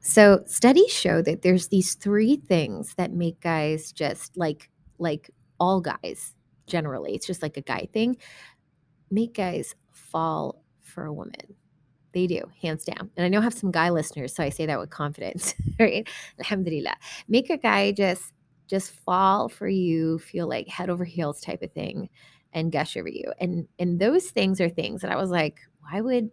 So studies show that there's these three things that make guys just like like all guys generally. It's just like a guy thing. Make guys fall for a woman. They do, hands down. And I know I have some guy listeners, so I say that with confidence, right? Alhamdulillah. Make a guy just just fall for you, feel like head over heels type of thing and gush over you. And and those things are things that I was like, why would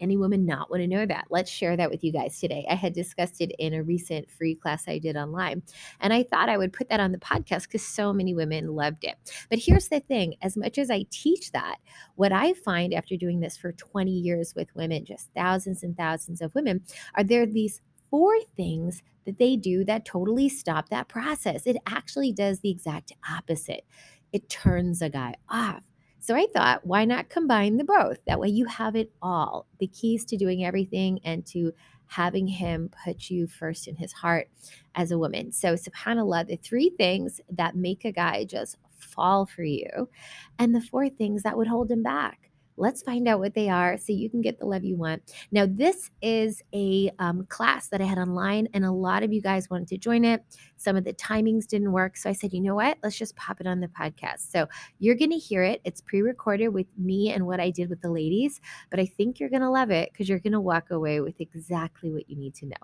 any woman not want to know that? Let's share that with you guys today. I had discussed it in a recent free class I did online, and I thought I would put that on the podcast because so many women loved it. But here's the thing as much as I teach that, what I find after doing this for 20 years with women, just thousands and thousands of women, are there these four things that they do that totally stop that process. It actually does the exact opposite. It turns a guy off. So I thought, why not combine the both? That way you have it all the keys to doing everything and to having him put you first in his heart as a woman. So, subhanAllah, the three things that make a guy just fall for you, and the four things that would hold him back. Let's find out what they are so you can get the love you want. Now, this is a um, class that I had online, and a lot of you guys wanted to join it. Some of the timings didn't work. So I said, you know what? Let's just pop it on the podcast. So you're going to hear it. It's pre recorded with me and what I did with the ladies, but I think you're going to love it because you're going to walk away with exactly what you need to know.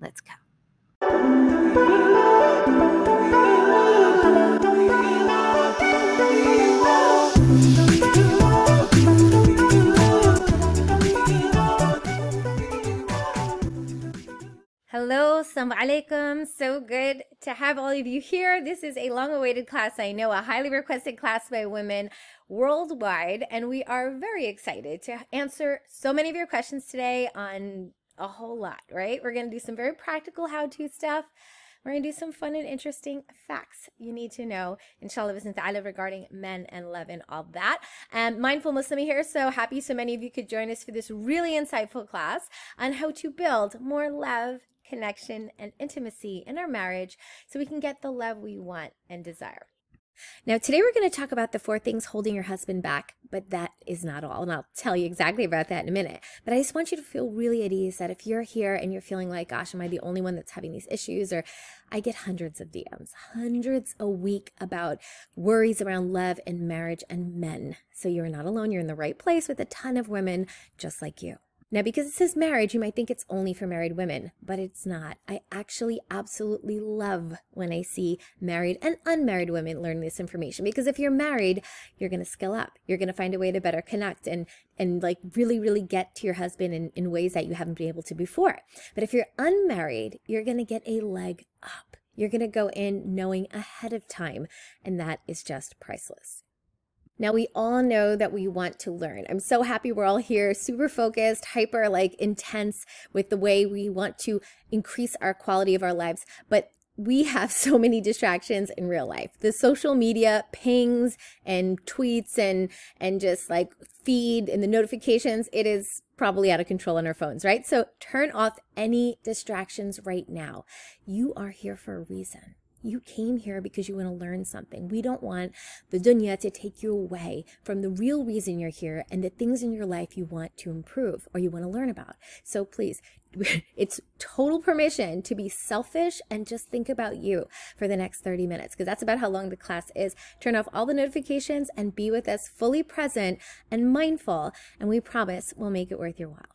Let's go. Hello, assalamu alaikum. So good to have all of you here. This is a long awaited class, I know, a highly requested class by women worldwide. And we are very excited to answer so many of your questions today on a whole lot, right? We're going to do some very practical how to stuff. We're going to do some fun and interesting facts you need to know, inshallah, ta'ala, regarding men and love and all that. And Mindful Muslima here, so happy so many of you could join us for this really insightful class on how to build more love connection, and intimacy in our marriage so we can get the love we want and desire. Now, today we're going to talk about the four things holding your husband back, but that is not all. And I'll tell you exactly about that in a minute. But I just want you to feel really at ease that if you're here and you're feeling like, gosh, am I the only one that's having these issues? Or I get hundreds of DMs, hundreds a week about worries around love and marriage and men. So you're not alone. You're in the right place with a ton of women just like you. Now, because it says marriage, you might think it's only for married women, but it's not. I actually absolutely love when I see married and unmarried women learn this information because if you're married, you're going to skill up. You're going to find a way to better connect and and like really really get to your husband in, in ways that you haven't been able to before. But if you're unmarried, you're going to get a leg up. You're going to go in knowing ahead of time, and that is just priceless. Now, we all know that we want to learn. I'm so happy we're all here, super focused, hyper, like intense with the way we want to increase our quality of our lives. But we have so many distractions in real life. The social media pings and tweets and and just like feed and the notifications, it is probably out of control on our phones, right? So turn off any distractions right now. You are here for a reason. You came here because you want to learn something. We don't want the dunya to take you away from the real reason you're here and the things in your life you want to improve or you want to learn about. So please, it's total permission to be selfish and just think about you for the next 30 minutes because that's about how long the class is. Turn off all the notifications and be with us fully present and mindful. And we promise we'll make it worth your while.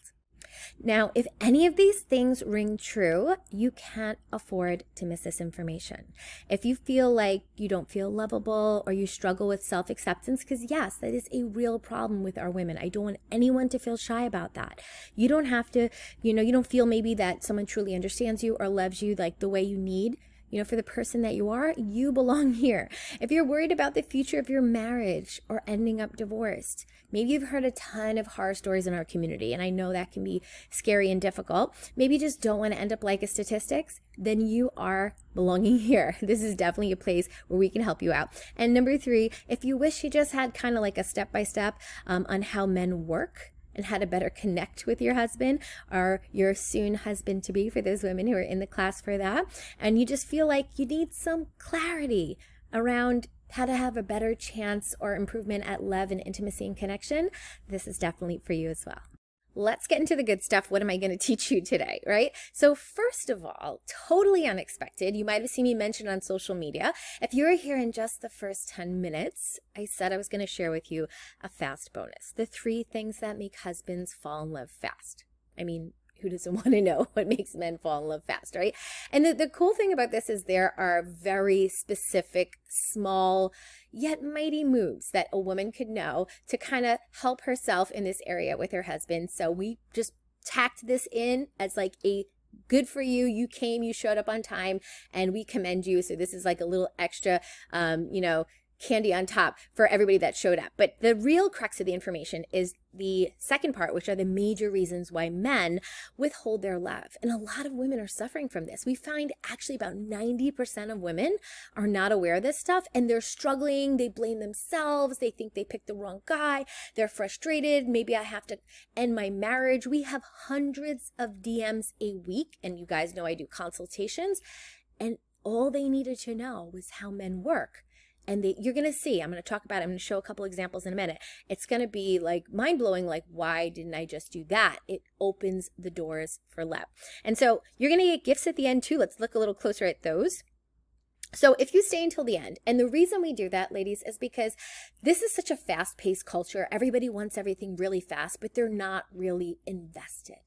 Now, if any of these things ring true, you can't afford to miss this information. If you feel like you don't feel lovable or you struggle with self acceptance, because yes, that is a real problem with our women. I don't want anyone to feel shy about that. You don't have to, you know, you don't feel maybe that someone truly understands you or loves you like the way you need you know, for the person that you are, you belong here. If you're worried about the future of your marriage or ending up divorced, maybe you've heard a ton of horror stories in our community, and I know that can be scary and difficult. Maybe you just don't want to end up like a statistics, then you are belonging here. This is definitely a place where we can help you out. And number three, if you wish you just had kind of like a step by step um, on how men work, and how to better connect with your husband or your soon husband to be for those women who are in the class for that. And you just feel like you need some clarity around how to have a better chance or improvement at love and intimacy and connection, this is definitely for you as well. Let's get into the good stuff. What am I going to teach you today, right? So, first of all, totally unexpected. You might have seen me mention on social media. If you're here in just the first 10 minutes, I said I was going to share with you a fast bonus. The three things that make husbands fall in love fast. I mean, who doesn't want to know what makes men fall in love fast, right? And the, the cool thing about this is there are very specific, small, yet mighty moves that a woman could know to kind of help herself in this area with her husband. So we just tacked this in as like a good for you. You came, you showed up on time, and we commend you. So this is like a little extra, um, you know, candy on top for everybody that showed up. But the real crux of the information is the second part, which are the major reasons why men withhold their love. And a lot of women are suffering from this. We find actually about 90% of women are not aware of this stuff and they're struggling. They blame themselves. They think they picked the wrong guy. They're frustrated. Maybe I have to end my marriage. We have hundreds of DMs a week. And you guys know I do consultations. And all they needed to know was how men work and they, you're going to see i'm going to talk about it i'm going to show a couple examples in a minute. It's going to be like mind-blowing like why didn't i just do that? It opens the doors for love and so you're going to get gifts at the end too. Let's look a little closer at those. So if you stay until the end, and the reason we do that, ladies, is because this is such a fast paced culture. Everybody wants everything really fast, but they're not really invested.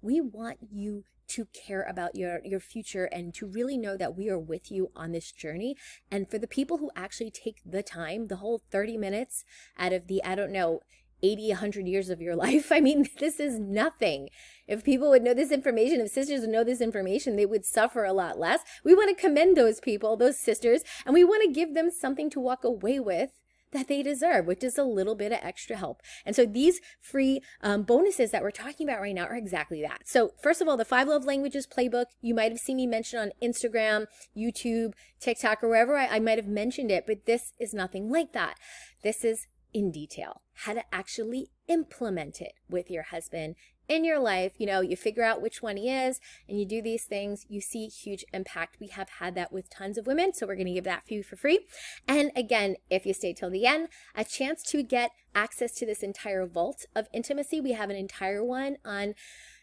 We want you to care about your your future and to really know that we are with you on this journey. And for the people who actually take the time the whole 30 minutes out of the i don't know 80 100 years of your life i mean this is nothing. If people would know this information if sisters would know this information they would suffer a lot less. We want to commend those people those sisters and we want to give them something to walk away with that they deserve, which is a little bit of extra help. And so these free um, bonuses that we're talking about right now are exactly that. So first of all, the five love languages playbook, you might have seen me mention on Instagram, YouTube, TikTok, or wherever I, I might have mentioned it, but this is nothing like that. This is in detail, how to actually implement it with your husband in your life, you know, you figure out which one he is and you do these things, you see huge impact. We have had that with tons of women, so we're going to give that for you for free. And again, if you stay till the end, a chance to get access to this entire vault of intimacy. We have an entire one on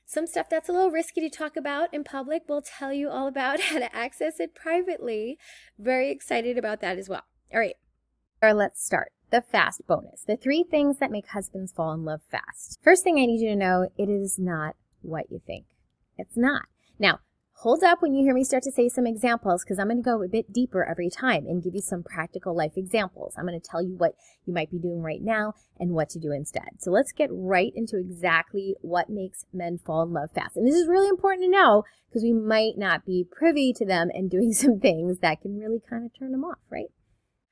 some stuff that's a little risky to talk about in public. We'll tell you all about how to access it privately. Very excited about that as well. All right. Or let's start the fast bonus. The three things that make husbands fall in love fast. First thing I need you to know, it is not what you think. It's not. Now, hold up when you hear me start to say some examples because I'm going to go a bit deeper every time and give you some practical life examples. I'm going to tell you what you might be doing right now and what to do instead. So let's get right into exactly what makes men fall in love fast. And this is really important to know because we might not be privy to them and doing some things that can really kind of turn them off, right?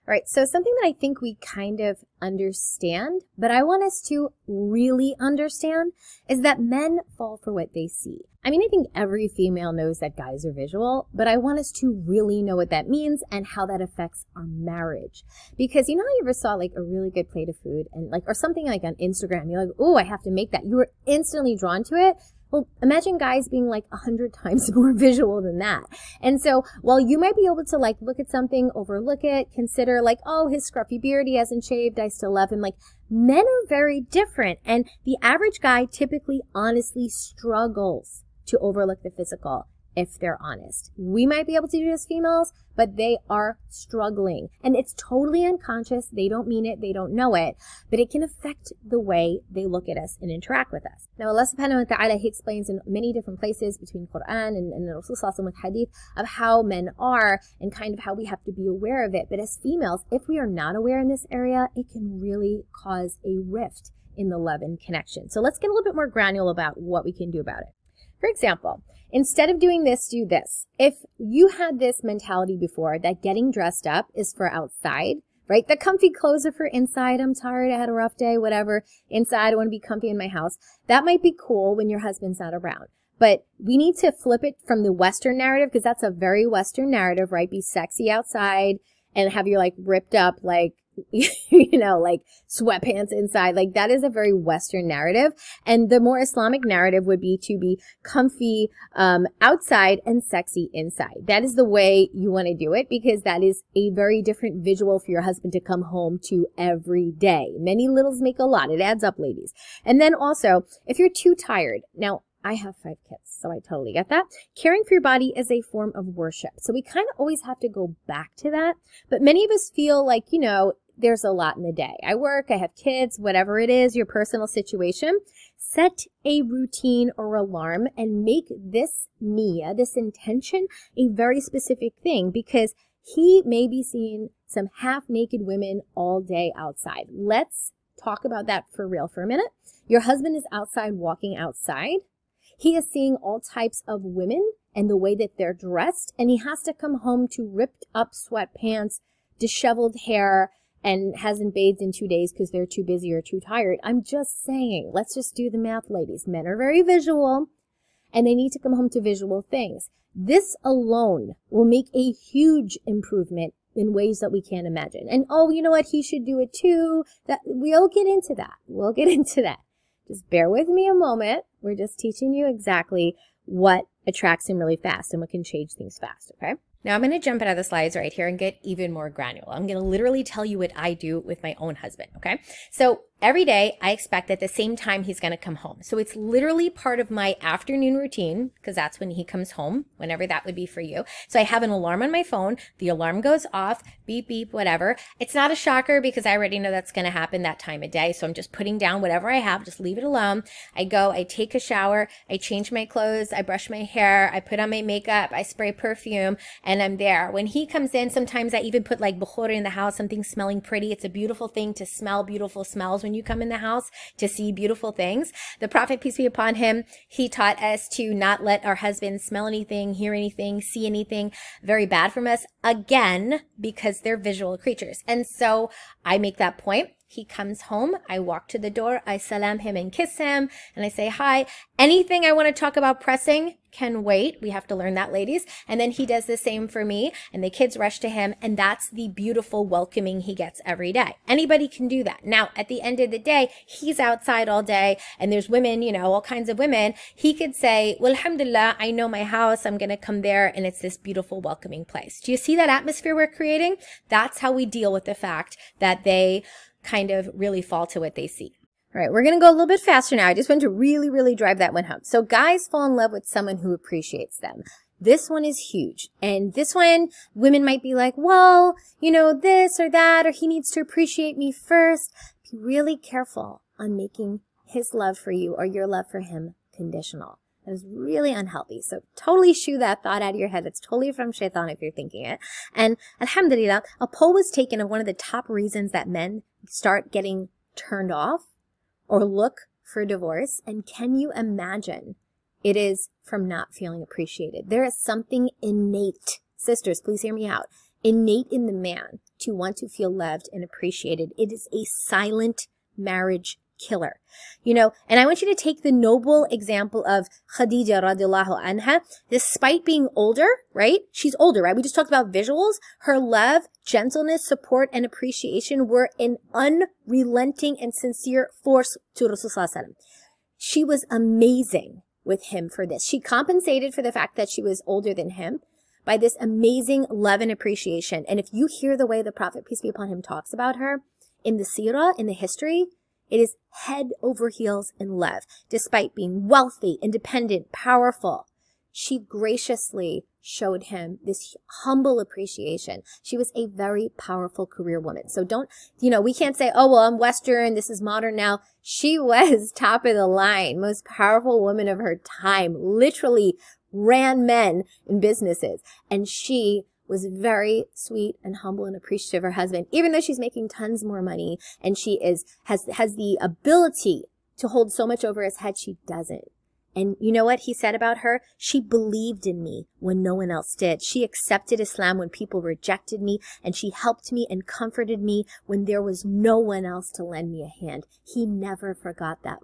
All right, so something that I think we kind of understand, but I want us to really understand is that men fall for what they see. I mean, I think every female knows that guys are visual, but I want us to really know what that means and how that affects our marriage. Because you know you ever saw like a really good plate of food and like, or something like on Instagram, you're like, oh, I have to make that. You were instantly drawn to it well, imagine guys being like a hundred times more visual than that. And so while you might be able to like look at something, overlook it, consider like, oh, his scruffy beard, he hasn't shaved, I still love him. Like men are very different. And the average guy typically honestly struggles to overlook the physical if they're honest. We might be able to do this females, but they are struggling. And it's totally unconscious. They don't mean it. They don't know it, but it can affect the way they look at us and interact with us. Now, Allah subhanahu wa ta'ala, He explains in many different places between Quran and, and Rasul with Hadith of how men are and kind of how we have to be aware of it. But as females, if we are not aware in this area, it can really cause a rift in the love and connection. So let's get a little bit more granular about what we can do about it. For example, instead of doing this, do this. If you had this mentality before that getting dressed up is for outside, right? The comfy clothes are for inside. I'm tired. I had a rough day, whatever. Inside, I want to be comfy in my house. That might be cool when your husband's not around. But we need to flip it from the Western narrative because that's a very Western narrative, right? Be sexy outside and have your like ripped up, like you know, like sweatpants inside. Like that is a very Western narrative. And the more Islamic narrative would be to be comfy um, outside and sexy inside. That is the way you want to do it because that is a very different visual for your husband to come home to every day. Many littles make a lot. It adds up, ladies. And then also, if you're too tired, now I have five kids, so I totally get that. Caring for your body is a form of worship. So we kind of always have to go back to that. But many of us feel like, you know, there's a lot in the day. I work, I have kids, whatever it is, your personal situation. Set a routine or alarm and make this Nia, this intention, a very specific thing because he may be seeing some half naked women all day outside. Let's talk about that for real for a minute. Your husband is outside walking outside. He is seeing all types of women and the way that they're dressed, and he has to come home to ripped up sweatpants, disheveled hair, and hasn't bathed in two days because they're too busy or too tired. I'm just saying, let's just do the math, ladies. Men are very visual and they need to come home to visual things. This alone will make a huge improvement in ways that we can't imagine. And oh, you know what? He should do it too. That we'll get into that. We'll get into that. Just bear with me a moment. We're just teaching you exactly what attracts him really fast and what can change things fast. Okay. Now I'm going to jump out of the slides right here and get even more granular. I'm going to literally tell you what I do with my own husband. Okay. So every day I expect at the same time he's going to come home. So it's literally part of my afternoon routine because that's when he comes home, whenever that would be for you. So I have an alarm on my phone. The alarm goes off, beep, beep, whatever. It's not a shocker because I already know that's going to happen that time of day. So I'm just putting down whatever I have, just leave it alone. I go, I take a shower, I change my clothes, I brush my hair, I put on my makeup, I spray perfume, and I'm there. When he comes in, sometimes I even put like bukhor in the house, something smelling pretty. It's a beautiful thing to smell beautiful smells when when you come in the house to see beautiful things. The Prophet, peace be upon him, he taught us to not let our husbands smell anything, hear anything, see anything very bad from us. Again, because they're visual creatures. And so I make that point. He comes home. I walk to the door. I salam him and kiss him. And I say hi. Anything I want to talk about pressing can wait. We have to learn that, ladies. And then he does the same for me. And the kids rush to him. And that's the beautiful welcoming he gets every day. Anybody can do that. Now, at the end of the day, he's outside all day. And there's women, you know, all kinds of women. He could say, well, alhamdulillah, I know my house. I'm going to come there. And it's this beautiful, welcoming place. Do you see that atmosphere we're creating? That's how we deal with the fact that they kind of really fall to what they see. All right, we're going to go a little bit faster now. I just want to really, really drive that one home. So guys fall in love with someone who appreciates them. This one is huge. And this one, women might be like, well, you know, this or that, or he needs to appreciate me first. Be really careful on making his love for you or your love for him conditional. That is really unhealthy. So totally shoo that thought out of your head. It's totally from shaitan if you're thinking it. And alhamdulillah, a poll was taken of one of the top reasons that men start getting turned off or look for divorce. And can you imagine it is from not feeling appreciated? There is something innate. Sisters, please hear me out. Innate in the man to want to feel loved and appreciated. It is a silent marriage killer. You know, and I want you to take the noble example of Khadija radiallahu anha. Despite being older, right? She's older, right? We just talked about visuals. Her love, gentleness, support, and appreciation were an unrelenting and sincere force to Rasulullah She was amazing with him for this. She compensated for the fact that she was older than him by this amazing love and appreciation. And if you hear the way the Prophet, peace be upon him, talks about her in the seerah, in the history, it is head over heels in love. Despite being wealthy, independent, powerful, she graciously showed him this humble appreciation. She was a very powerful career woman. So don't, you know, we can't say, oh, well, I'm Western. This is modern now. She was top of the line, most powerful woman of her time, literally ran men in businesses. And she was very sweet and humble and appreciative of her husband, even though she's making tons more money and she is, has, has the ability to hold so much over his head, she doesn't. And you know what he said about her? She believed in me when no one else did. She accepted Islam when people rejected me, and she helped me and comforted me when there was no one else to lend me a hand. He never forgot that.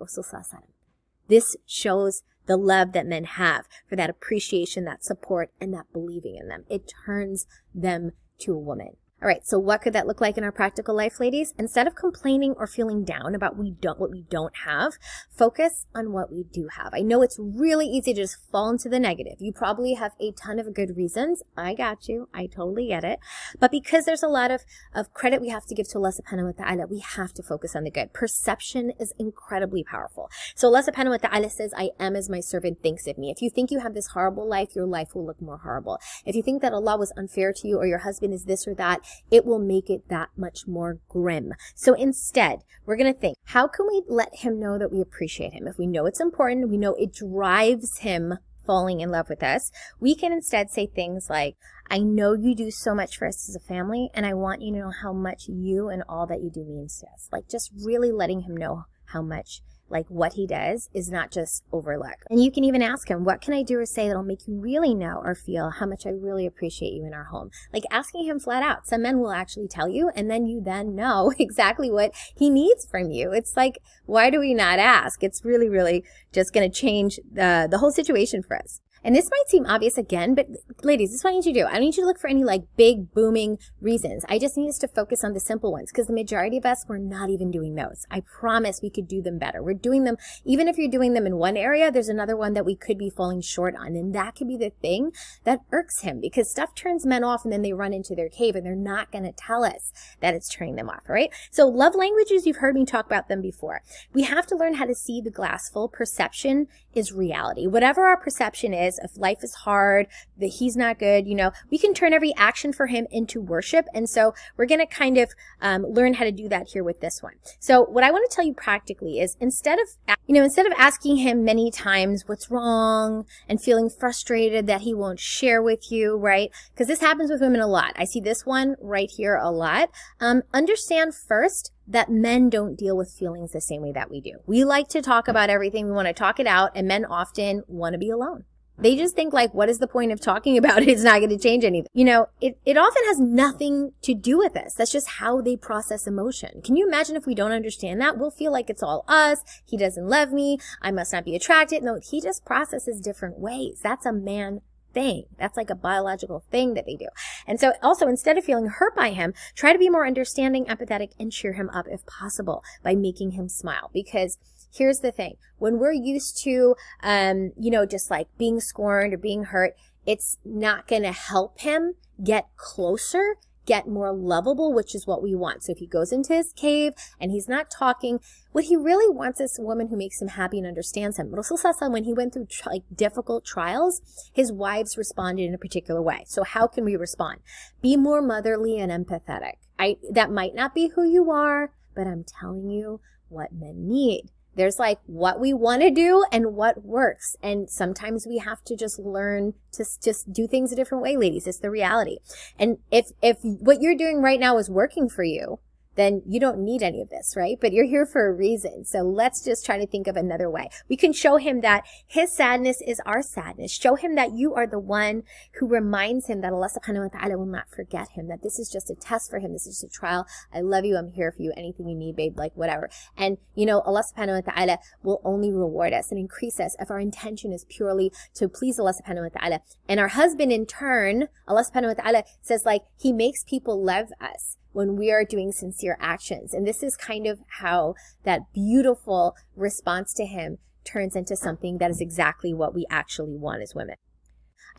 This shows the love that men have for that appreciation, that support, and that believing in them. It turns them to a woman. All right, so what could that look like in our practical life, ladies? Instead of complaining or feeling down about we don't what we don't have, focus on what we do have. I know it's really easy to just fall into the negative. You probably have a ton of good reasons. I got you. I totally get it. But because there's a lot of, of credit we have to give to Allah subhanahu wa ta'ala, we have to focus on the good. Perception is incredibly powerful. So Allah subhanahu wa ta'ala says, I am as my servant thinks of me. If you think you have this horrible life, your life will look more horrible. If you think that Allah was unfair to you or your husband is this or that, it will make it that much more grim. So instead, we're going to think, how can we let him know that we appreciate him? If we know it's important, we know it drives him falling in love with us, we can instead say things like, I know you do so much for us as a family, and I want you to know how much you and all that you do means to us. Like just really letting him know how much like what he does is not just overlooked. And you can even ask him, what can I do or say that'll make you really know or feel how much I really appreciate you in our home? Like asking him flat out. Some men will actually tell you and then you then know exactly what he needs from you. It's like, why do we not ask? It's really, really just going to change the, the whole situation for us. And this might seem obvious again, but ladies, this is what I need you to do. I don't need you to look for any like big booming reasons. I just need us to focus on the simple ones because the majority of us, we're not even doing those. I promise we could do them better. We're doing them, even if you're doing them in one area, there's another one that we could be falling short on. And that could be the thing that irks him because stuff turns men off and then they run into their cave and they're not going to tell us that it's turning them off, right? So love languages, you've heard me talk about them before. We have to learn how to see the glass full. Perception is reality. Whatever our perception is, is if life is hard, that he's not good, you know, we can turn every action for him into worship. And so we're going to kind of um, learn how to do that here with this one. So what I want to tell you practically is instead of, you know, instead of asking him many times what's wrong and feeling frustrated that he won't share with you, right? Because this happens with women a lot. I see this one right here a lot. Um, understand first that men don't deal with feelings the same way that we do. We like to talk about everything. We want to talk it out and men often want to be alone. They just think like, what is the point of talking about it? It's not going to change anything. You know, it, it often has nothing to do with us. That's just how they process emotion. Can you imagine if we don't understand that? We'll feel like it's all us. He doesn't love me. I must not be attracted. No, he just processes different ways. That's a man thing. That's like a biological thing that they do. And so also instead of feeling hurt by him, try to be more understanding, empathetic, and cheer him up if possible by making him smile because here's the thing. When we're used to, um, you know, just like being scorned or being hurt, it's not going to help him get closer get more lovable, which is what we want. So if he goes into his cave and he's not talking, what he really wants is a woman who makes him happy and understands him. Rasul when he went through like difficult trials, his wives responded in a particular way. So how can we respond? Be more motherly and empathetic. I, that might not be who you are, but I'm telling you what men need. There's like what we want to do and what works. And sometimes we have to just learn to just do things a different way, ladies. It's the reality. And if, if what you're doing right now is working for you, then you don't need any of this, right? But you're here for a reason. So let's just try to think of another way. We can show him that his sadness is our sadness. Show him that you are the one who reminds him that Allah subhanahu wa ta'ala will not forget him, that this is just a test for him. This is just a trial. I love you. I'm here for you. Anything you need, babe, like whatever. And, you know, Allah subhanahu wa ta'ala will only reward us and increase us if our intention is purely to please Allah subhanahu wa ta'ala. And our husband in turn, Allah subhanahu wa ta'ala says like, he makes people love us when we are doing sincere actions. And this is kind of how that beautiful response to him turns into something that is exactly what we actually want as women.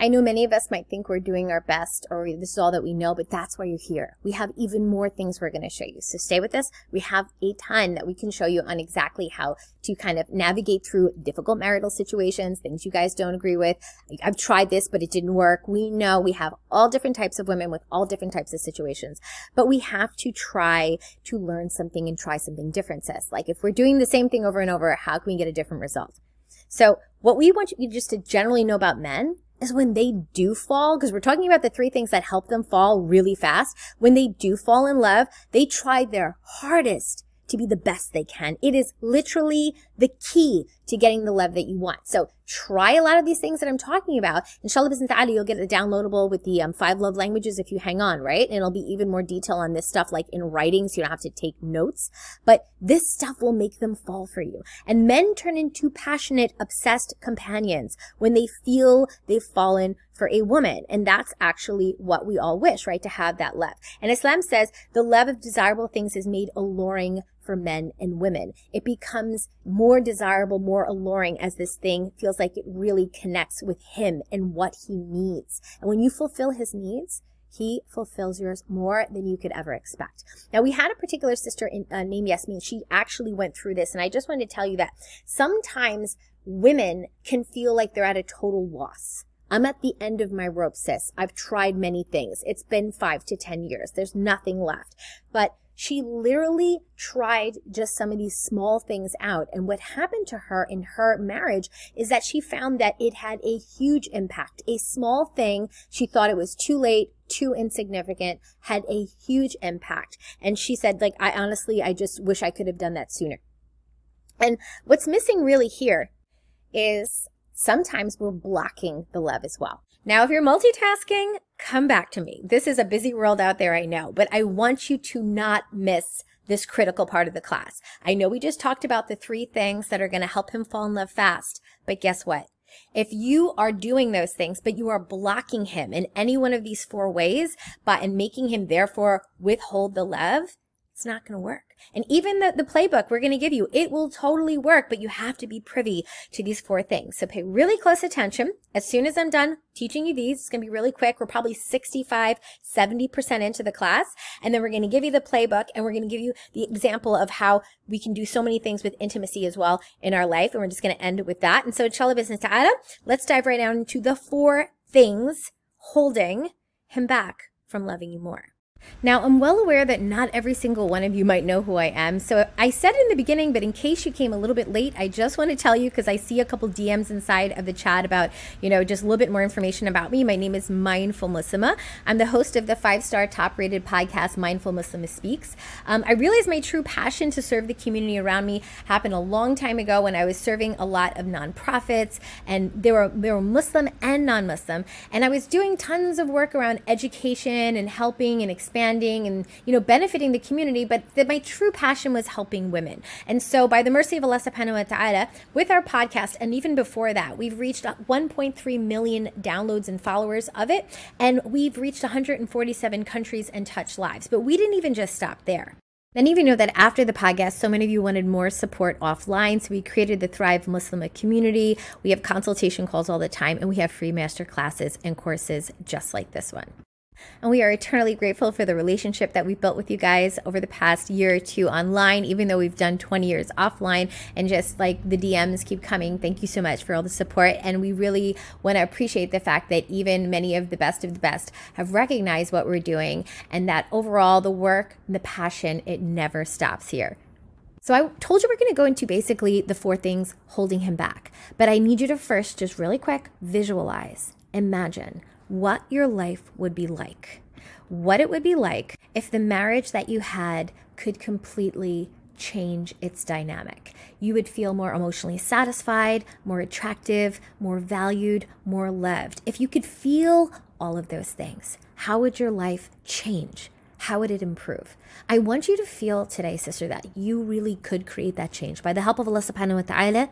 I know many of us might think we're doing our best or this is all that we know, but that's why you're here. We have even more things we're going to show you. So stay with us. We have a ton that we can show you on exactly how to kind of navigate through difficult marital situations, things you guys don't agree with. I've tried this, but it didn't work. We know we have all different types of women with all different types of situations, but we have to try to learn something and try something different, sis. Like if we're doing the same thing over and over, how can we get a different result? So what we want you just to generally know about men is when they do fall, because we're talking about the three things that help them fall really fast. When they do fall in love, they try their hardest to be the best they can. It is literally the key to getting the love that you want. So try a lot of these things that I'm talking about. Inshallah bismillah ta'ala, you'll get it downloadable with the um, five love languages if you hang on, right? And it'll be even more detail on this stuff like in writing so you don't have to take notes. But this stuff will make them fall for you. And men turn into passionate, obsessed companions when they feel they've fallen for a woman. And that's actually what we all wish, right? To have that love. And Islam says the love of desirable things is made alluring for men and women. It becomes more desirable, more alluring as this thing feels like it really connects with him and what he needs. And when you fulfill his needs, he fulfills yours more than you could ever expect. Now, we had a particular sister in, uh, named Yasmin. She actually went through this. And I just wanted to tell you that sometimes women can feel like they're at a total loss. I'm at the end of my rope, sis. I've tried many things. It's been five to 10 years. There's nothing left. But she literally tried just some of these small things out. And what happened to her in her marriage is that she found that it had a huge impact. A small thing, she thought it was too late, too insignificant, had a huge impact. And she said, like, I honestly, I just wish I could have done that sooner. And what's missing really here is sometimes we're blocking the love as well. Now, if you're multitasking, come back to me. This is a busy world out there, I know, but I want you to not miss this critical part of the class. I know we just talked about the three things that are going to help him fall in love fast, but guess what? If you are doing those things, but you are blocking him in any one of these four ways, by and making him therefore withhold the love, it's not going to work. And even the, the playbook we're going to give you, it will totally work, but you have to be privy to these four things. So pay really close attention. As soon as I'm done teaching you these, it's going to be really quick. We're probably 65, 70% into the class. And then we're going to give you the playbook and we're going to give you the example of how we can do so many things with intimacy as well in our life. And we're just going to end with that. And so inshallah bismillah ta'ala, let's dive right down into the four things holding him back from loving you more. Now, I'm well aware that not every single one of you might know who I am. So I said in the beginning, but in case you came a little bit late, I just want to tell you because I see a couple DMs inside of the chat about, you know, just a little bit more information about me. My name is Mindful Muslima. I'm the host of the five star top rated podcast, Mindful Muslima Speaks. Um, I realized my true passion to serve the community around me happened a long time ago when I was serving a lot of nonprofits and they were, they were Muslim and non Muslim. And I was doing tons of work around education and helping and expanding and you know benefiting the community but that my true passion was helping women and so by the mercy of Allah subhanahu wa ta'ala with our podcast and even before that we've reached 1.3 million downloads and followers of it and we've reached 147 countries and touched lives but we didn't even just stop there of you know that after the podcast, so many of you wanted more support offline. So we created the Thrive Muslim community. We have consultation calls all the time, and we have free master classes and courses just like this one. And we are eternally grateful for the relationship that we've built with you guys over the past year or two online, even though we've done 20 years offline. And just like the DMs keep coming, thank you so much for all the support. And we really want to appreciate the fact that even many of the best of the best have recognized what we're doing and that overall the work, the passion, it never stops here. So I told you we're going to go into basically the four things holding him back. But I need you to first just really quick visualize, imagine what your life would be like. What it would be like if the marriage that you had could completely change its dynamic. You would feel more emotionally satisfied, more attractive, more valued, more loved. If you could feel all of those things, how would your life change? How would it improve? I want you to feel today, sister, that you really could create that change by the help of Alyssa Allah subhanahu wa ta'ala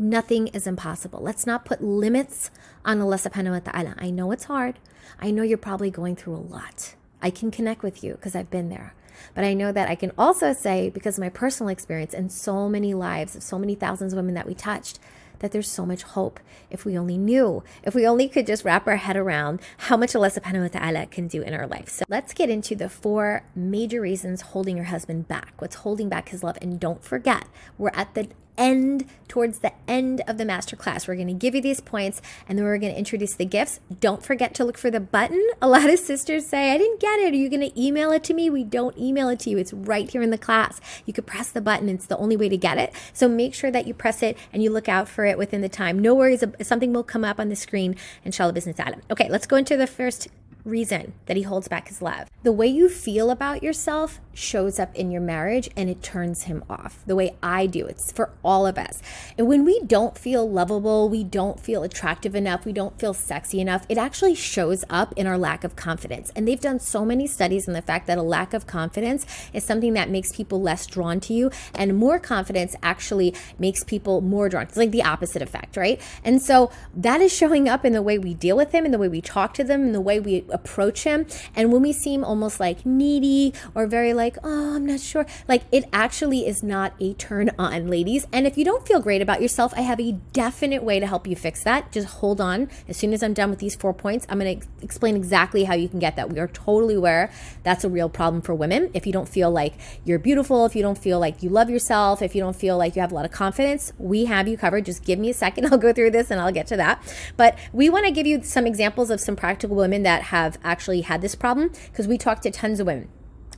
Nothing is impossible. Let's not put limits on Allah subhanahu wa ta'ala. I know it's hard. I know you're probably going through a lot. I can connect with you because I've been there. But I know that I can also say, because of my personal experience and so many lives of so many thousands of women that we touched, that there's so much hope if we only knew, if we only could just wrap our head around how much Allah subhanahu wa ta'ala can do in our life. So let's get into the four major reasons holding your husband back. What's holding back his love? And don't forget, we're at the end towards the end of the masterclass. We're going to give you these points and then we're going to introduce the gifts. Don't forget to look for the button. A lot of sisters say, I didn't get it. Are you going to email it to me? We don't email it to you. It's right here in the class. You could press the button. It's the only way to get it. So make sure that you press it and you look out for it within the time. No worries. Something will come up on the screen. Inshallah business Adam. Okay, let's go into the first reason that he holds back his love. The way you feel about yourself shows up in your marriage and it turns him off. The way I do, it's for all of us. And when we don't feel lovable, we don't feel attractive enough, we don't feel sexy enough, it actually shows up in our lack of confidence. And they've done so many studies on the fact that a lack of confidence is something that makes people less drawn to you, and more confidence actually makes people more drawn. It's like the opposite effect, right? And so that is showing up in the way we deal with him, in the way we talk to them, in the way we approach him. And when we seem almost like needy or very like, oh, I'm not sure, like it actually is not a turn on, ladies. And if you don't feel great about yourself, I have a definite way to help you fix that. Just hold on. As soon as I'm done with these four points, I'm going to explain exactly how you can get that. We are totally aware that's a real problem for women. If you don't feel like you're beautiful, if you don't feel like you love yourself, if you don't feel like you have a lot of confidence, we have you covered. Just give me a second. I'll go through this and I'll get to that. But we want to give you some examples of some practical women that have actually had this problem because we talked to tons of women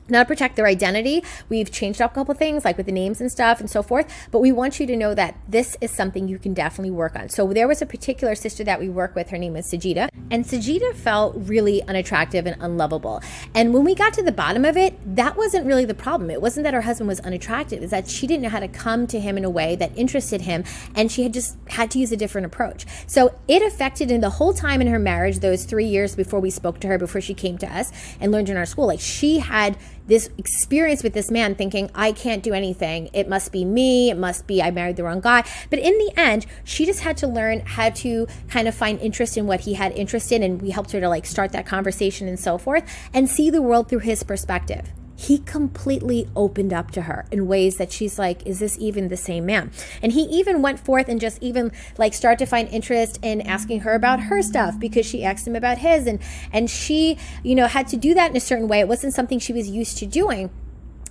now to protect their identity. We've changed up a couple things like with the names and stuff and so forth but we want you to know that this is something you can definitely work on. So there was a particular sister that we work with. Her name is sajida. And sajida felt really unattractive and unlovable. And when we got to the bottom of it that wasn't really the problem. It wasn't that her husband was unattractive. It's that she didn't know how to come to him in a way that interested him and she had just had to use a different approach. So it affected in the whole time in her marriage those three years before we spoke to her before she came to us and learned in our school like she had this experience with this man thinking, I can't do anything. It must be me. It must be I married the wrong guy. But in the end, she just had to learn how to kind of find interest in what he had interest in. And we helped her to like start that conversation and so forth and see the world through his perspective he completely opened up to her in ways that she's like, is this even the same man? And he even went forth and just even like start to find interest in asking her about her stuff because she asked him about his and and she, you know, had to do that in a certain way. It wasn't something she was used to doing.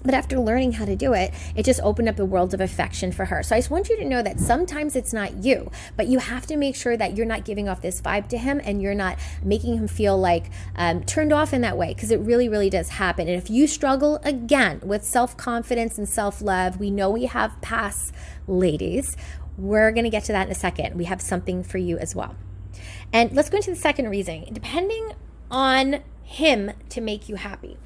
But after learning how to do it, it just opened up a world of affection for her. So I just want you to know that sometimes it's not you, but you have to make sure that you're not giving off this vibe to him and you're not making him feel like um, turned off in that way because it really, really does happen. And if you struggle again with self confidence and self love, we know we have past ladies. We're going to get to that in a second. We have something for you as well. And let's go into the second reason. Depending on him to make you happy.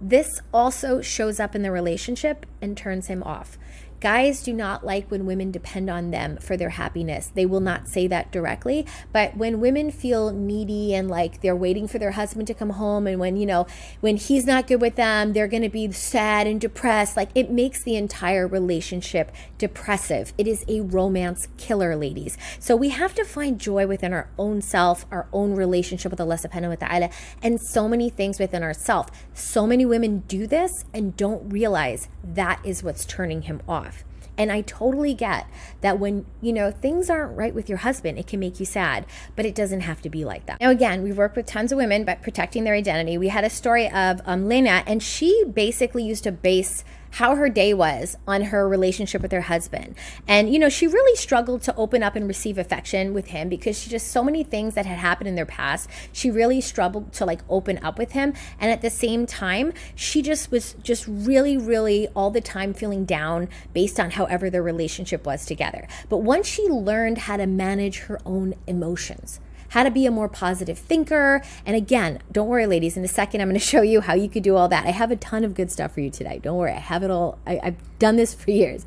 This also shows up in the relationship and turns him off. Guys do not like when women depend on them for their happiness. They will not say that directly, but when women feel needy and like they're waiting for their husband to come home, and when, you know, when he's not good with them, they're going to be sad and depressed, like it makes the entire relationship depressive. It is a romance killer, ladies. So we have to find joy within our own self, our own relationship with Allah subhanahu wa ta'ala, and so many things within ourselves. So many women do this and don't realize that is what's turning him off. And I totally get that when, you know, things aren't right with your husband, it can make you sad, but it doesn't have to be like that. Now, again, we've worked with tons of women, but protecting their identity. We had a story of um, Lena, and she basically used to base how her day was on her relationship with her husband. And, you know, she really struggled to open up and receive affection with him because she just so many things that had happened in their past. She really struggled to like open up with him. And at the same time, she just was just really, really all the time feeling down based on however their relationship was together. But once she learned how to manage her own emotions, how to be a more positive thinker. And again, don't worry, ladies, in a second, I'm going to show you how you could do all that. I have a ton of good stuff for you today. Don't worry, I have it all. I, have done this for years.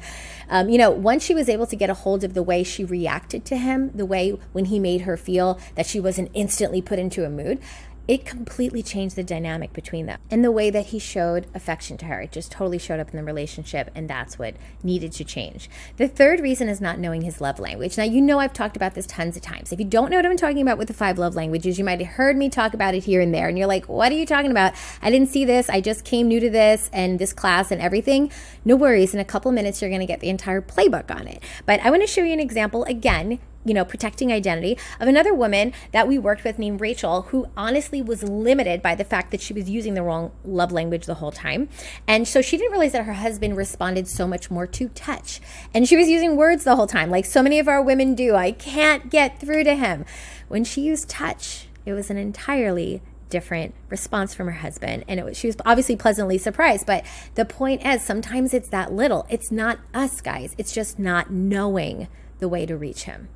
Um, you know, once she was able to get a hold of the way she reacted to him, the way when he made her feel that she wasn't instantly put into a mood, it completely changed the dynamic between them and the way that he showed affection to her. It just totally showed up in the relationship, and that's what needed to change. The third reason is not knowing his love language. Now, you know, I've talked about this tons of times. If you don't know what I'm talking about with the five love languages, you might have heard me talk about it here and there, and you're like, what are you talking about? I didn't see this. I just came new to this and this class and everything. No worries. In a couple minutes, you're going to get the entire playbook on it. But I want to show you an example again you know, protecting identity of another woman that we worked with named Rachel, who honestly was limited by the fact that she was using the wrong love language the whole time. And so she didn't realize that her husband responded so much more to touch. And she was using words the whole time, like so many of our women do. I can't get through to him. When she used touch, it was an entirely different response from her husband and it was she was obviously pleasantly surprised but the point is sometimes it's that little it's not us guys it's just not knowing the way to reach him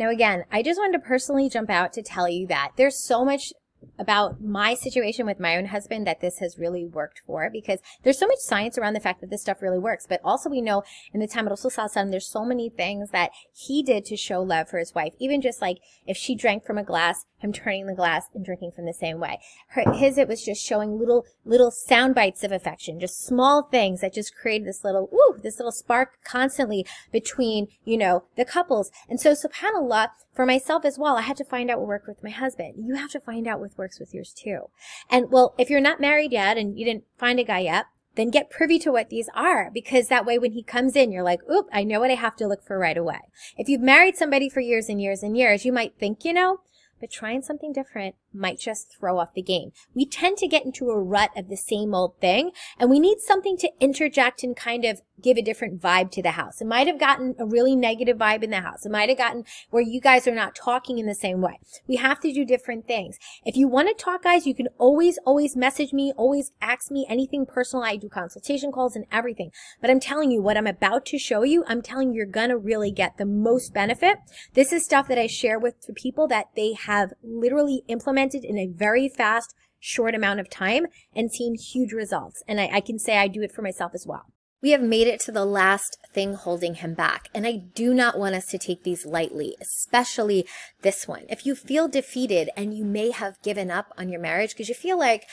now, again, I just wanted to personally jump out to tell you that there's so much about my situation with my own husband that this has really worked for because there's so much science around the fact that this stuff really works. But also we know in the time of Rasul there's so many things that he did to show love for his wife. Even just like if she drank from a glass, him turning the glass and drinking from the same way. Her, his, it was just showing little, little sound bites of affection, just small things that just created this little, woo, this little spark constantly between, you know, the couples. And so subhanAllah, for myself as well, I had to find out what worked with my husband. You have to find out what works with yours too. And well, if you're not married yet and you didn't find a guy yet, then get privy to what these are because that way when he comes in, you're like, oop, I know what I have to look for right away. If you've married somebody for years and years and years, you might think, you know, but trying something different might just throw off the game. We tend to get into a rut of the same old thing, and we need something to interject and kind of give a different vibe to the house. It might have gotten a really negative vibe in the house. It might have gotten where you guys are not talking in the same way. We have to do different things. If you want to talk, guys, you can always, always message me, always ask me anything personal. I do consultation calls and everything. But I'm telling you, what I'm about to show you, I'm telling you, you're going to really get the most benefit. This is stuff that I share with people that they have literally implemented in a very fast, short amount of time and seen huge results. And I, I can say I do it for myself as well. We have made it to the last thing holding him back. And I do not want us to take these lightly, especially this one. If you feel defeated and you may have given up on your marriage because you feel like,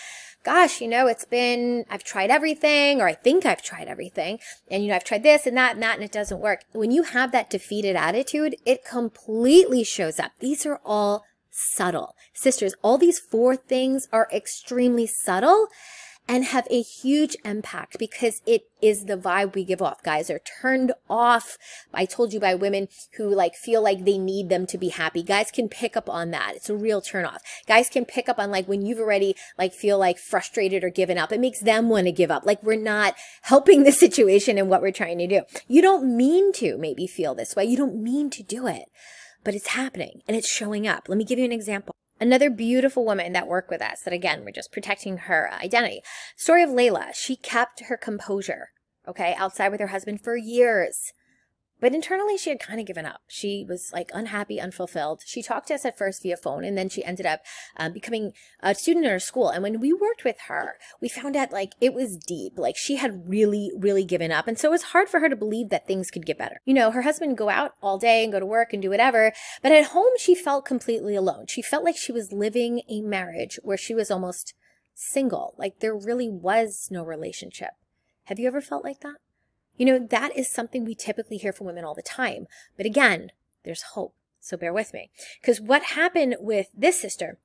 gosh, you know, it's been, I've tried everything, or I think I've tried everything, and you know, I've tried this and that and that, and it doesn't work. When you have that defeated attitude, it completely shows up. These are all subtle. Sisters, all these four things are extremely subtle and have a huge impact because it is the vibe we give off. Guys are turned off. I told you by women who like feel like they need them to be happy. Guys can pick up on that. It's a real turn off. Guys can pick up on like when you've already like feel like frustrated or given up. It makes them want to give up. Like we're not helping the situation and what we're trying to do. You don't mean to maybe feel this way. You don't mean to do it, but it's happening and it's showing up. Let me give you an example. Another beautiful woman that worked with us that again, we're just protecting her uh, identity. Story of Layla. She kept her composure, okay, outside with her husband for years. But internally, she had kind of given up. She was like unhappy, unfulfilled. She talked to us at first via phone, and then she ended up um, becoming a student in our school. And when we worked with her, we found out like it was deep. Like she had really, really given up. And so it was hard for her to believe that things could get better. You know, her husband go out all day and go to work and do whatever. But at home, she felt completely alone. She felt like she was living a marriage where she was almost single. Like there really was no relationship. Have you ever felt like that? You know, that is something we typically hear from women all the time. But again, there's hope. So bear with me. Because what happened with this sister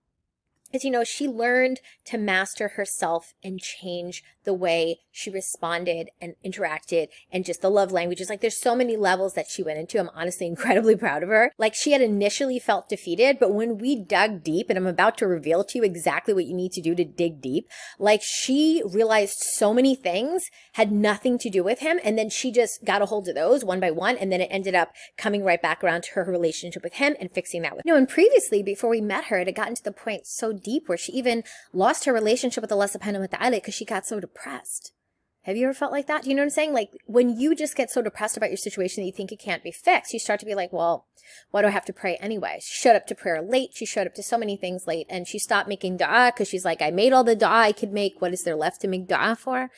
is, you know, she learned to master herself and change the way she responded and interacted and just the love languages. Like there's so many levels that she went into. I'm honestly incredibly proud of her. Like she had initially felt defeated, but when we dug deep and I'm about to reveal to you exactly what you need to do to dig deep, like she realized so many things had nothing to do with him. And then she just got a hold of those one by one. And then it ended up coming right back around to her relationship with him and fixing that with, you know, and previously before we met her, it had gotten to the point so deep where she even lost her relationship with the Allah subhanahu wa ta'ala because she got so depressed. Have you ever felt like that? Do you know what I'm saying? Like when you just get so depressed about your situation that you think it can't be fixed, you start to be like, well, why do I have to pray anyway? She showed up to prayer late. She showed up to so many things late and she stopped making dua because she's like, I made all the dua I could make. What is there left to make dua for?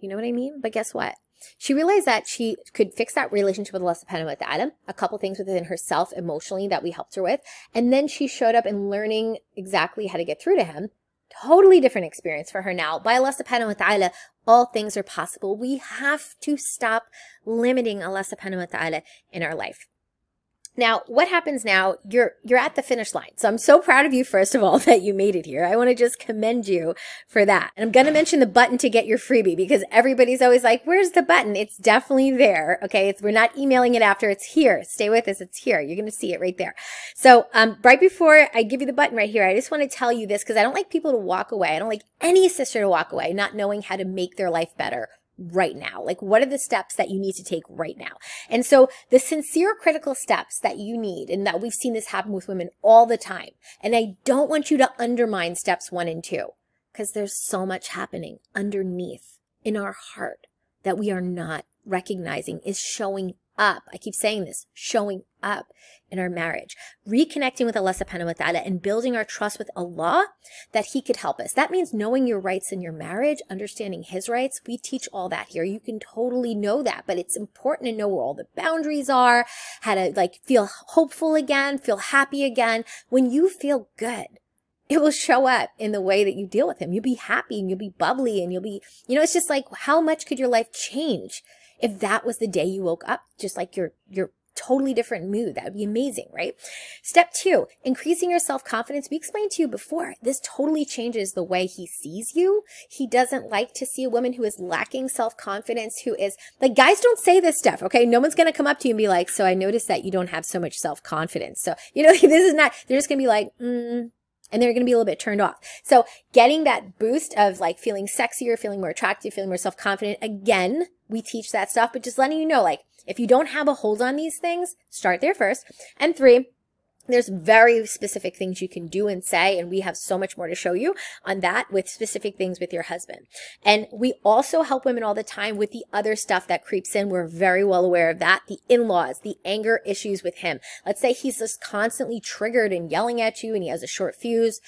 You know what I mean? But guess what? She realized that she could fix that relationship with Allah subhanahu wa ta'ala, a couple things within herself emotionally that we helped her with. And then she showed up in learning exactly how to get through to him totally different experience for her now. By Allah subhanahu wa ta'ala, all things are possible. We have to stop limiting Allah subhanahu wa ta'ala in our life. Now, what happens now? You're you're at the finish line. So I'm so proud of you first of all that you made it here. I want to just commend you for that. And I'm going to mention the button to get your freebie because everybody's always like, "Where's the button?" It's definitely there. Okay? It's, we're not emailing it after. It's here. Stay with us. It's here. You're going to see it right there. So, um right before I give you the button right here, I just want to tell you this because I don't like people to walk away. I don't like any sister to walk away not knowing how to make their life better right now? Like, what are the steps that you need to take right now? And so the sincere critical steps that you need, and that we've seen this happen with women all the time. And I don't want you to undermine steps one and two because there's so much happening underneath in our heart that we are not recognizing is showing up. I keep saying this, showing up in our marriage, reconnecting with Allah subhanahu wa ta'ala and building our trust with Allah that He could help us. That means knowing your rights in your marriage, understanding His rights. We teach all that here. You can totally know that, but it's important to know where all the boundaries are, how to like feel hopeful again, feel happy again. When you feel good, it will show up in the way that you deal with him. You'll be happy and you'll be bubbly and you'll be, you know, it's just like how much could your life change if that was the day you woke up just like your your totally different mood. That would be amazing, right? Step two, increasing your self-confidence. We explained to you before, this totally changes the way he sees you. He doesn't like to see a woman who is lacking self-confidence, who is like, guys don't say this stuff, okay? No one's going to come up to you and be like, so I noticed that you don't have so much self-confidence. So, you know, this is not, they're just going to be like, mm, and they're going to be a little bit turned off. So getting that boost of like feeling sexier, feeling more attractive, feeling more self-confident. Again, we teach that stuff, but just letting you know, like if you don't have a hold on these things, start there first. And three, there's very specific things you can do and say, and we have so much more to show you on that with specific things with your husband. And we also help women all the time with the other stuff that creeps in. We're very well aware of that. The in-laws, the anger issues with him. Let's say he's just constantly triggered and yelling at you and he has a short fuse.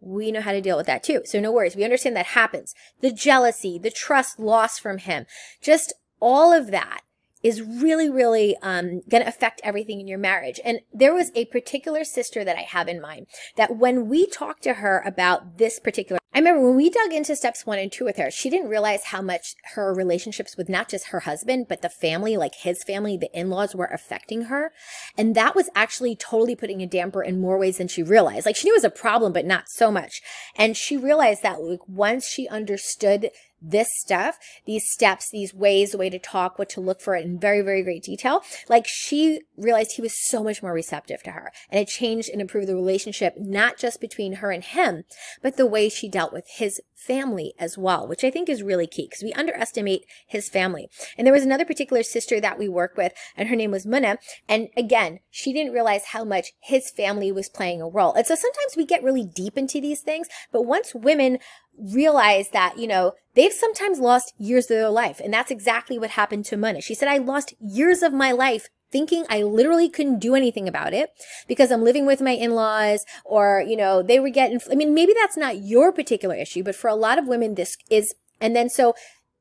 We know how to deal with that too. So no worries. We understand that happens. The jealousy, the trust lost from him, just all of that is really, really um, going to affect everything in your marriage. And there was a particular sister that I have in mind that when we talked to her about this particular, I remember when we dug into steps one and two with her, she didn't realize how much her relationships with not just her husband, but the family, like his family, the in-laws were affecting her. And that was actually totally putting a damper in more ways than she realized. Like she knew it was a problem, but not so much. And she realized that like once she understood this stuff, these steps, these ways, the way to talk, what to look for it in very, very great detail. Like she realized he was so much more receptive to her and it changed and improved the relationship, not just between her and him, but the way she dealt with his family as well, which I think is really key because we underestimate his family. And there was another particular sister that we work with and her name was Muna. And again, she didn't realize how much his family was playing a role. And so sometimes we get really deep into these things, but once women realize that, you know, they've sometimes lost years of their life. And that's exactly what happened to Mona. She said, I lost years of my life thinking I literally couldn't do anything about it because I'm living with my in-laws or, you know, they were getting, I mean, maybe that's not your particular issue, but for a lot of women, this is, and then so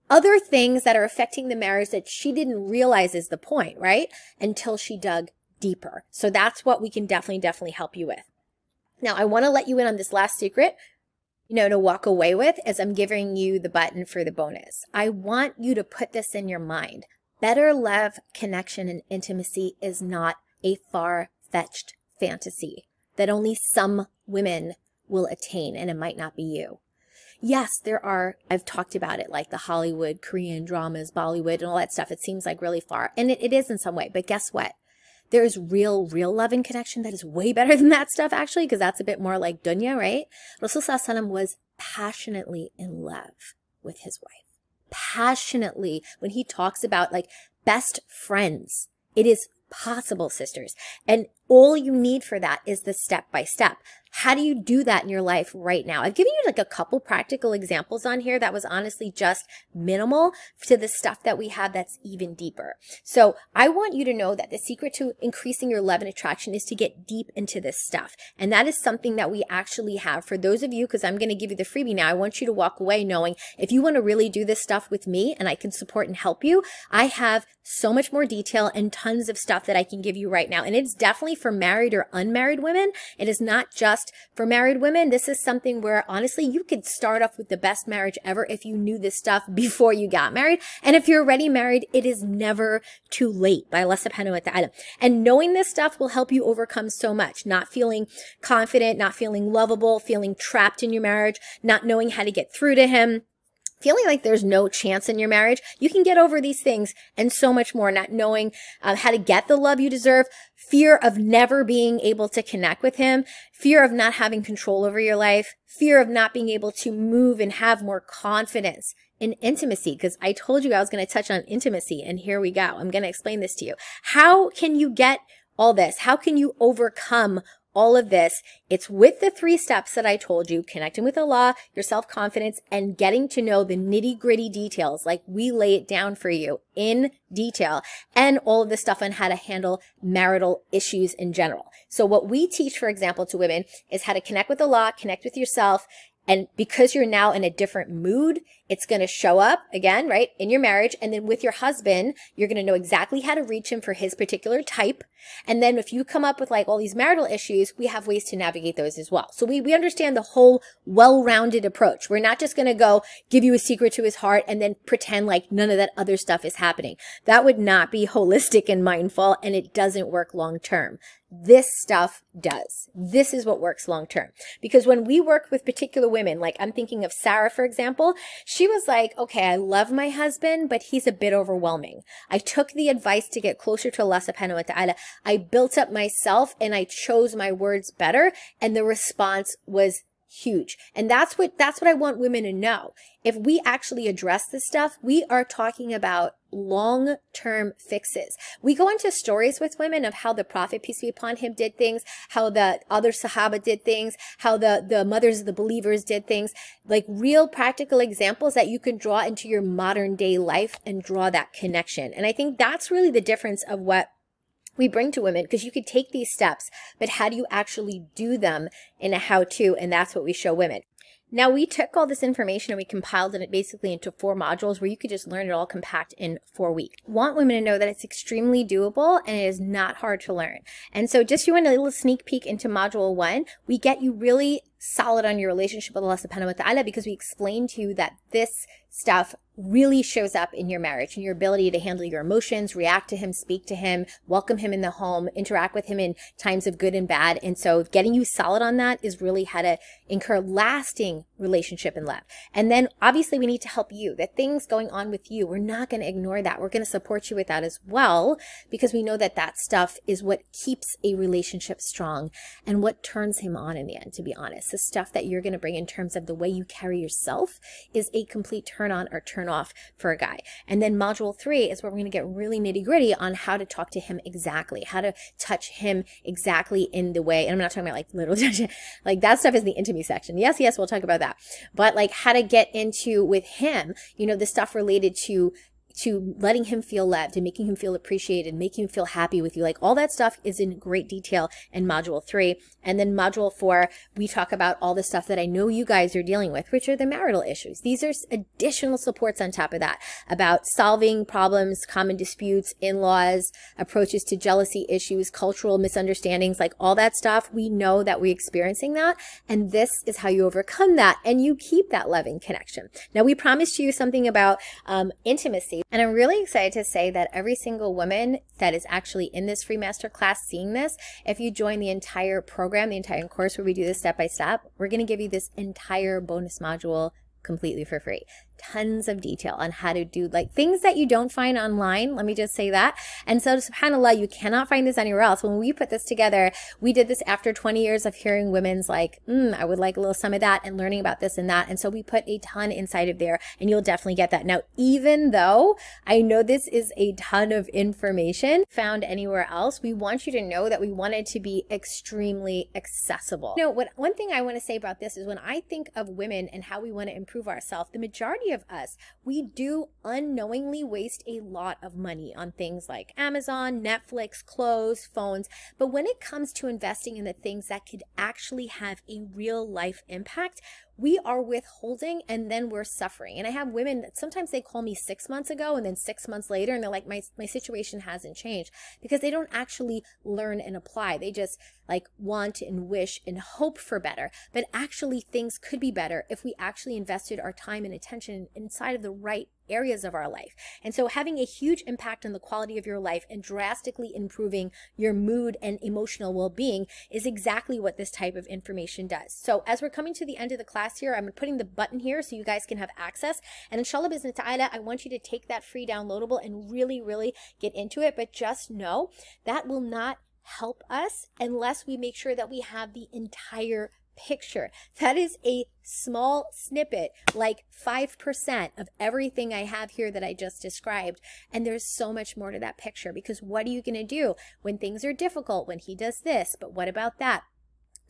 other things that are affecting the marriage that she didn't realize is the point, right? Until she dug deeper. So that's what we can definitely, definitely help you with. Now, I want to let you in on this last secret, you know, to walk away with as I'm giving you the button for the bonus. I want you to put this in your mind. Better love, connection, and intimacy is not a far fetched fantasy that only some women will attain, and it might not be you. Yes, there are, I've talked about it, like the Hollywood, Korean dramas, Bollywood, and all that stuff. It seems like really far, and it, it is in some way. But guess what? There is real, real love and connection that is way better than that stuff, actually, because that's a bit more like dunya, right? Rasulullah was passionately in love with his wife. Passionately, when he talks about like best friends, it is possible, sisters. And all you need for that is the step by step. How do you do that in your life right now? I've given you like a couple practical examples on here that was honestly just minimal to the stuff that we have that's even deeper. So I want you to know that the secret to increasing your love and attraction is to get deep into this stuff. And that is something that we actually have for those of you, because I'm going to give you the freebie now. I want you to walk away knowing if you want to really do this stuff with me and I can support and help you, I have so much more detail and tons of stuff that I can give you right now. And it's definitely for married or unmarried women. It is not just for married women. This is something where honestly, you could start off with the best marriage ever if you knew this stuff before you got married. And if you're already married, it is never too late by Allah at the item. And knowing this stuff will help you overcome so much. Not feeling confident, not feeling lovable, feeling trapped in your marriage, not knowing how to get through to him feeling like there's no chance in your marriage, you can get over these things and so much more, not knowing uh, how to get the love you deserve, fear of never being able to connect with him, fear of not having control over your life, fear of not being able to move and have more confidence in intimacy. Because I told you I was going to touch on intimacy, and here we go. I'm going to explain this to you. How can you get all this? How can you overcome all of this. It's with the three steps that I told you, connecting with Allah, your self-confidence, and getting to know the nitty gritty details. Like we lay it down for you in detail and all of the stuff on how to handle marital issues in general. So what we teach, for example, to women is how to connect with Allah, connect with yourself, and because you're now in a different mood, it's going to show up again, right, in your marriage. And then with your husband, you're going to know exactly how to reach him for his particular type. And then if you come up with like all these marital issues, we have ways to navigate those as well. So we, we understand the whole well-rounded approach. We're not just going to go give you a secret to his heart and then pretend like none of that other stuff is happening. That would not be holistic and mindful and it doesn't work long term this stuff does. This is what works long term. Because when we work with particular women, like I'm thinking of Sarah, for example, she was like, okay, I love my husband, but he's a bit overwhelming. I took the advice to get closer to Allah subhanahu wa ta'ala. I built up myself and I chose my words better. And the response was huge. And that's what, that's what I want women to know. If we actually address this stuff, we are talking about long-term fixes. We go into stories with women of how the prophet, peace be upon him, did things, how the other sahaba did things, how the, the mothers of the believers did things, like real practical examples that you can draw into your modern day life and draw that connection. And I think that's really the difference of what we bring to women because you could take these steps, but how do you actually do them in a how to? And that's what we show women. Now we took all this information and we compiled it basically into four modules where you could just learn it all compact in four weeks. Want women to know that it's extremely doable and it is not hard to learn. And so just you want a little sneak peek into module one, we get you really solid on your relationship with Allah subhanahu wa ta'ala because we explained to you that this stuff really shows up in your marriage and your ability to handle your emotions, react to him, speak to him, welcome him in the home, interact with him in times of good and bad. And so getting you solid on that is really how to incur lasting relationship and love. And then obviously we need to help you. The things going on with you, we're not going to ignore that. We're going to support you with that as well because we know that that stuff is what keeps a relationship strong and what turns him on in the end, to be honest. The stuff that you're going to bring in terms of the way you carry yourself is a complete turn on or turn off for a guy. And then module three is where we're going to get really nitty gritty on how to talk to him exactly, how to touch him exactly in the way. And I'm not talking about like little touch, like that stuff is the intimacy section. Yes, yes, we'll talk about that. But like how to get into with him, you know, the stuff related to to letting him feel loved and making him feel appreciated, making him feel happy with you. Like all that stuff is in great detail in module three. And then module four, we talk about all the stuff that I know you guys are dealing with, which are the marital issues. These are additional supports on top of that about solving problems, common disputes, in-laws, approaches to jealousy issues, cultural misunderstandings, like all that stuff. We know that we're experiencing that. And this is how you overcome that and you keep that loving connection. Now we promised you something about um, intimacy. And I'm really excited to say that every single woman that is actually in this free masterclass seeing this, if you join the entire program, the entire course where we do this step by step, we're going to give you this entire bonus module completely for free tons of detail on how to do like things that you don't find online. Let me just say that. And so subhanAllah, you cannot find this anywhere else. When we put this together, we did this after 20 years of hearing women's like, mm, I would like a little some of that and learning about this and that. And so we put a ton inside of there and you'll definitely get that. Now, even though I know this is a ton of information found anywhere else, we want you to know that we want it to be extremely accessible. You know, what one thing I want to say about this is when I think of women and how we want to improve ourselves, the majority of us, we do unknowingly waste a lot of money on things like Amazon, Netflix, clothes, phones. But when it comes to investing in the things that could actually have a real life impact, we are withholding and then we're suffering. And I have women that sometimes they call me six months ago and then six months later and they're like, my, my situation hasn't changed because they don't actually learn and apply. They just like want and wish and hope for better. But actually things could be better if we actually invested our time and attention inside of the right areas of our life. And so having a huge impact on the quality of your life and drastically improving your mood and emotional well-being is exactly what this type of information does. So as we're coming to the end of the class here, I'm putting the button here so you guys can have access. And inshallah bisna ta'ala, I want you to take that free downloadable and really, really get into it. But just know that will not help us unless we make sure that we have the entire picture. That is a small snippet, like 5% of everything I have here that I just described. And there's so much more to that picture because what are you going to do when things are difficult, when he does this, but what about that?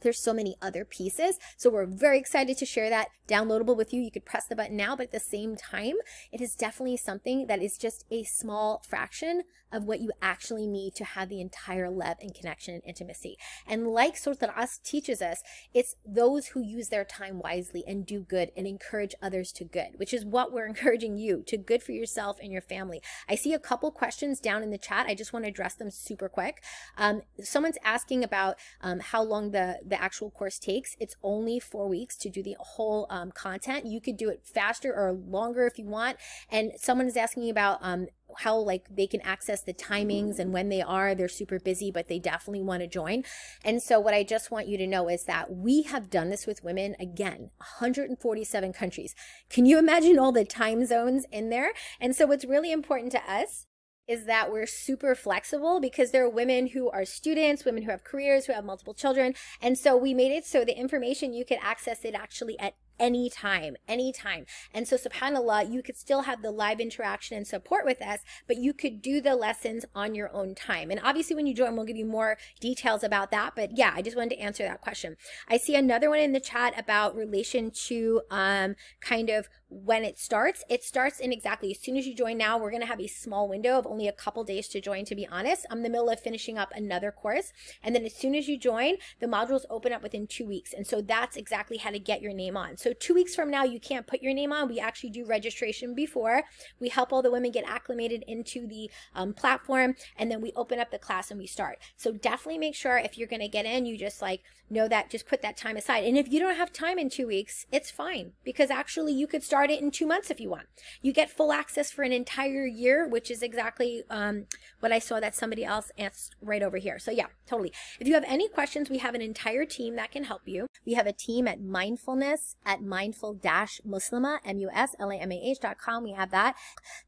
There's so many other pieces. So we're very excited to share that downloadable with you. You could press the button now, but at the same time, it is definitely something that is just a small fraction of what you actually need to have the entire love and connection and intimacy. And like Surat teaches us, it's those who use their time wisely and do good and encourage others to good, which is what we're encouraging you to good for yourself and your family. I see a couple questions down in the chat. I just want to address them super quick. Um, someone's asking about um, how long the the actual course takes. It's only four weeks to do the whole um, content. You could do it faster or longer if you want. And someone is asking about um, how like they can access the timings and when they are they're super busy but they definitely want to join and so what i just want you to know is that we have done this with women again 147 countries can you imagine all the time zones in there and so what's really important to us is that we're super flexible because there are women who are students, women who have careers, who have multiple children. And so we made it so the information you could access it actually at anytime, anytime. And so subhanAllah, you could still have the live interaction and support with us, but you could do the lessons on your own time. And obviously when you join, we'll give you more details about that. But yeah, I just wanted to answer that question. I see another one in the chat about relation to um, kind of when it starts. It starts in exactly as soon as you join now, we're going to have a small window of only a couple days to join, to be honest. I'm in the middle of finishing up another course. And then as soon as you join, the modules open up within two weeks. And so that's exactly how to get your name on. So two weeks from now, you can't put your name on. We actually do registration before. We help all the women get acclimated into the um, platform. And then we open up the class and we start. So definitely make sure if you're going to get in, you just like know that, just put that time aside. And if you don't have time in two weeks, it's fine because actually you could start start it in two months if you want. You get full access for an entire year, which is exactly um, what I saw that somebody else asked right over here. So yeah, totally. If you have any questions, we have an entire team that can help you. We have a team at mindfulness at mindful-muslima, M-U-S-L-A-M-A-H dot com. We have that.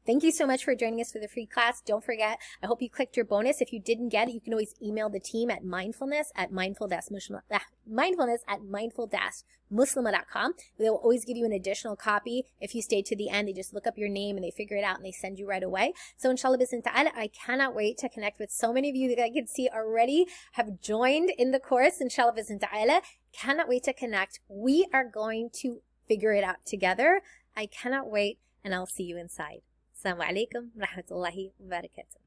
Thank you so much for joining us for the free class. Don't forget, I hope you clicked your bonus. If you didn't get it, you can always email the team at mindfulness at mindful-muslima, ah, mindfulness at mindful-muslima.com. They'll always give you an additional copy. If you stay to the end, they just look up your name and they figure it out and they send you right away. So inshallah bismillah I cannot wait to connect with so many of you that I can see already have joined in the course. Inshallah bismillah cannot wait to connect. We are going to figure it out together. I cannot wait and I'll see you inside. Assalamu alaikum rahmatullahi wa barakatuh.